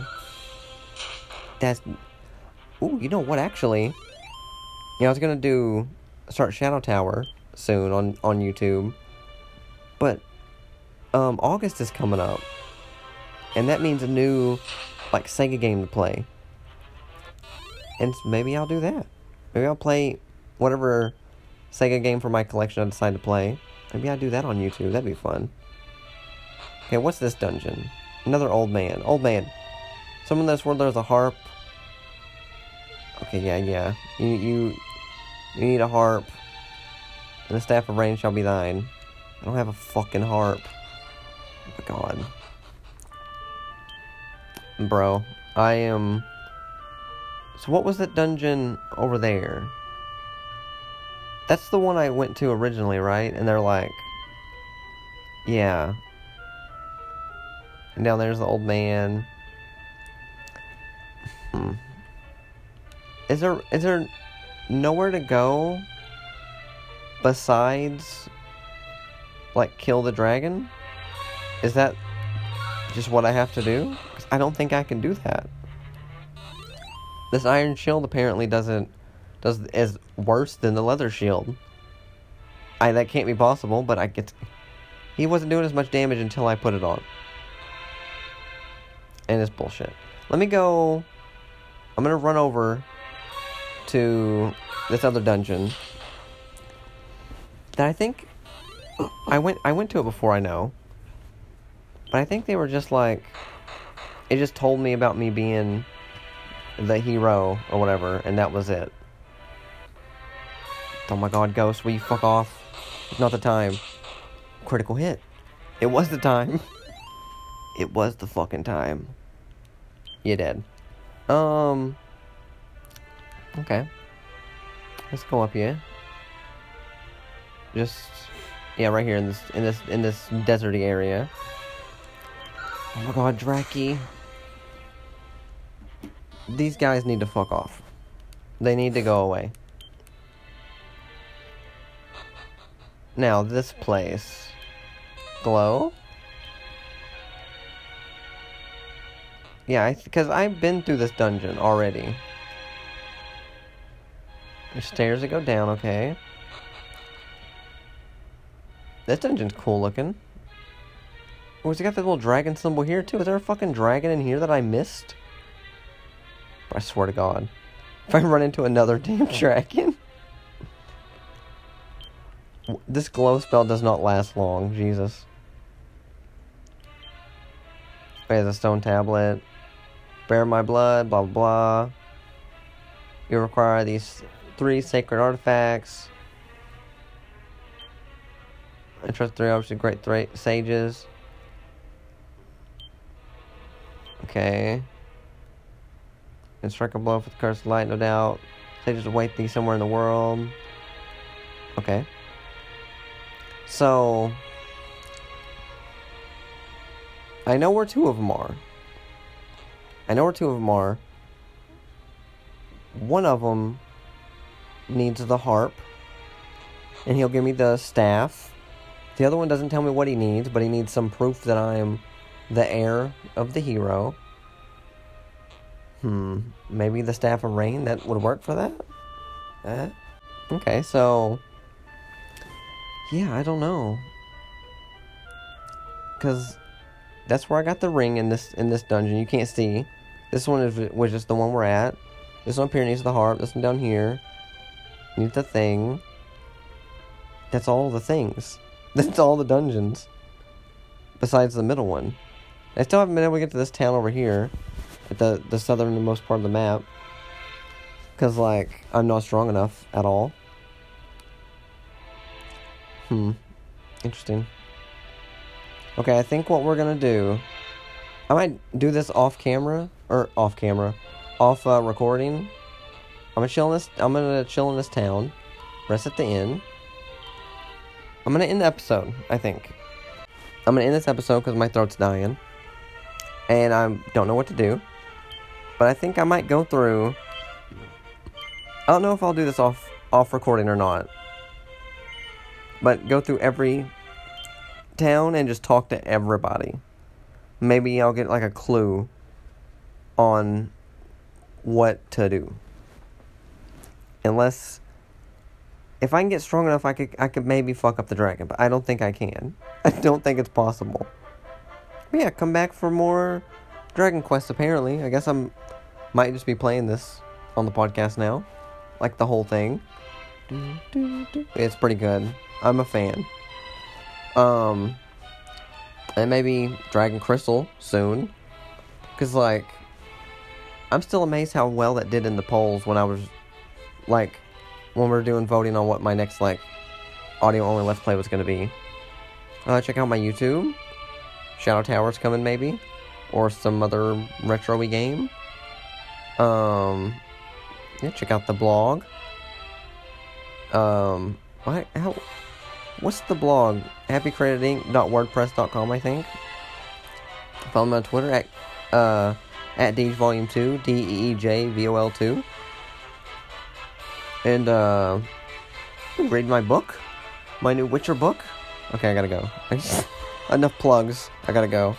That's. Ooh, you know what, actually? Yeah, I was gonna do. Start Shadow Tower soon on, on YouTube. But. Um, August is coming up and that means a new like Sega game to play. And maybe I'll do that. Maybe I'll play whatever Sega game for my collection I decide to play. Maybe I'll do that on YouTube. That'd be fun. Okay, what's this dungeon? Another old man. Old man. Someone that's where there's a harp. Okay, yeah, yeah. You you you need a harp. And the staff of rain shall be thine. I don't have a fucking harp. Oh my god. Bro, I am. So, what was that dungeon over there? That's the one I went to originally, right? And they're like, yeah. And down there's the old man. Hmm. Is there is there nowhere to go besides like kill the dragon? Is that just what I have to do? I don't think I can do that. This iron shield apparently doesn't does is worse than the leather shield. I that can't be possible, but I get he wasn't doing as much damage until I put it on. And it's bullshit. Let me go I'm gonna run over to this other dungeon that I think I went I went to it before I know. But I think they were just like, it just told me about me being the hero or whatever, and that was it. Oh my god, Ghost, will you fuck off? It's not the time. Critical hit. It was the time. It was the fucking time. You dead. Um. Okay. Let's go up here. Just yeah, right here in this in this in this deserty area. Oh my god, Draki. These guys need to fuck off. They need to go away. Now, this place. Glow? Yeah, because I've been through this dungeon already. There's stairs that go down, okay. This dungeon's cool looking. Oh, it's got that little dragon symbol here too. Is there a fucking dragon in here that I missed? I swear to God. If I run into another damn dragon. This glow spell does not last long. Jesus. There's a stone tablet. Bear my blood, blah blah blah. You require these three sacred artifacts. I trust three obviously great three sages. Okay. And strike a blow for the cursed light, no doubt. Sages await thee somewhere in the world. Okay. So. I know where two of them are. I know where two of them are. One of them needs the harp, and he'll give me the staff. The other one doesn't tell me what he needs, but he needs some proof that I'm the heir of the hero. Hmm, maybe the staff of rain that would work for that. Uh, okay, so yeah, I don't know, cause that's where I got the ring in this in this dungeon. You can't see. This one is was just the one we're at. This one up here needs the harp. This one down here needs the thing. That's all the things. That's all the dungeons. Besides the middle one. I still haven't been able to get to this town over here. At the, the southernmost part of the map. Because, like, I'm not strong enough at all. Hmm. Interesting. Okay, I think what we're gonna do. I might do this off camera or off camera, off uh, recording. I'm gonna chill in this. I'm gonna chill in this town. Rest at the inn. I'm gonna end the episode. I think. I'm gonna end this episode because my throat's dying, and I don't know what to do. But I think I might go through. I don't know if I'll do this off off recording or not. But go through every town and just talk to everybody. Maybe I'll get like a clue on what to do. Unless if I can get strong enough I could I could maybe fuck up the dragon, but I don't think I can. I don't think it's possible. But yeah, come back for more Dragon Quest apparently. I guess I'm might just be playing this on the podcast now. Like the whole thing. It's pretty good. I'm a fan. Um, and maybe Dragon Crystal soon. Because, like, I'm still amazed how well that did in the polls when I was, like, when we were doing voting on what my next, like, audio only Let's Play was to be. Uh, check out my YouTube. Shadow Towers coming, maybe. Or some other retro game. Um, yeah, check out the blog. Um, what, how, what's the blog? happycrediting.wordpress.com, I think. Follow me on Twitter at uh at Deej Volume Two, D E E J V O L Two, and uh, read my book, my new Witcher book. Okay, I gotta go. Enough plugs. I gotta go.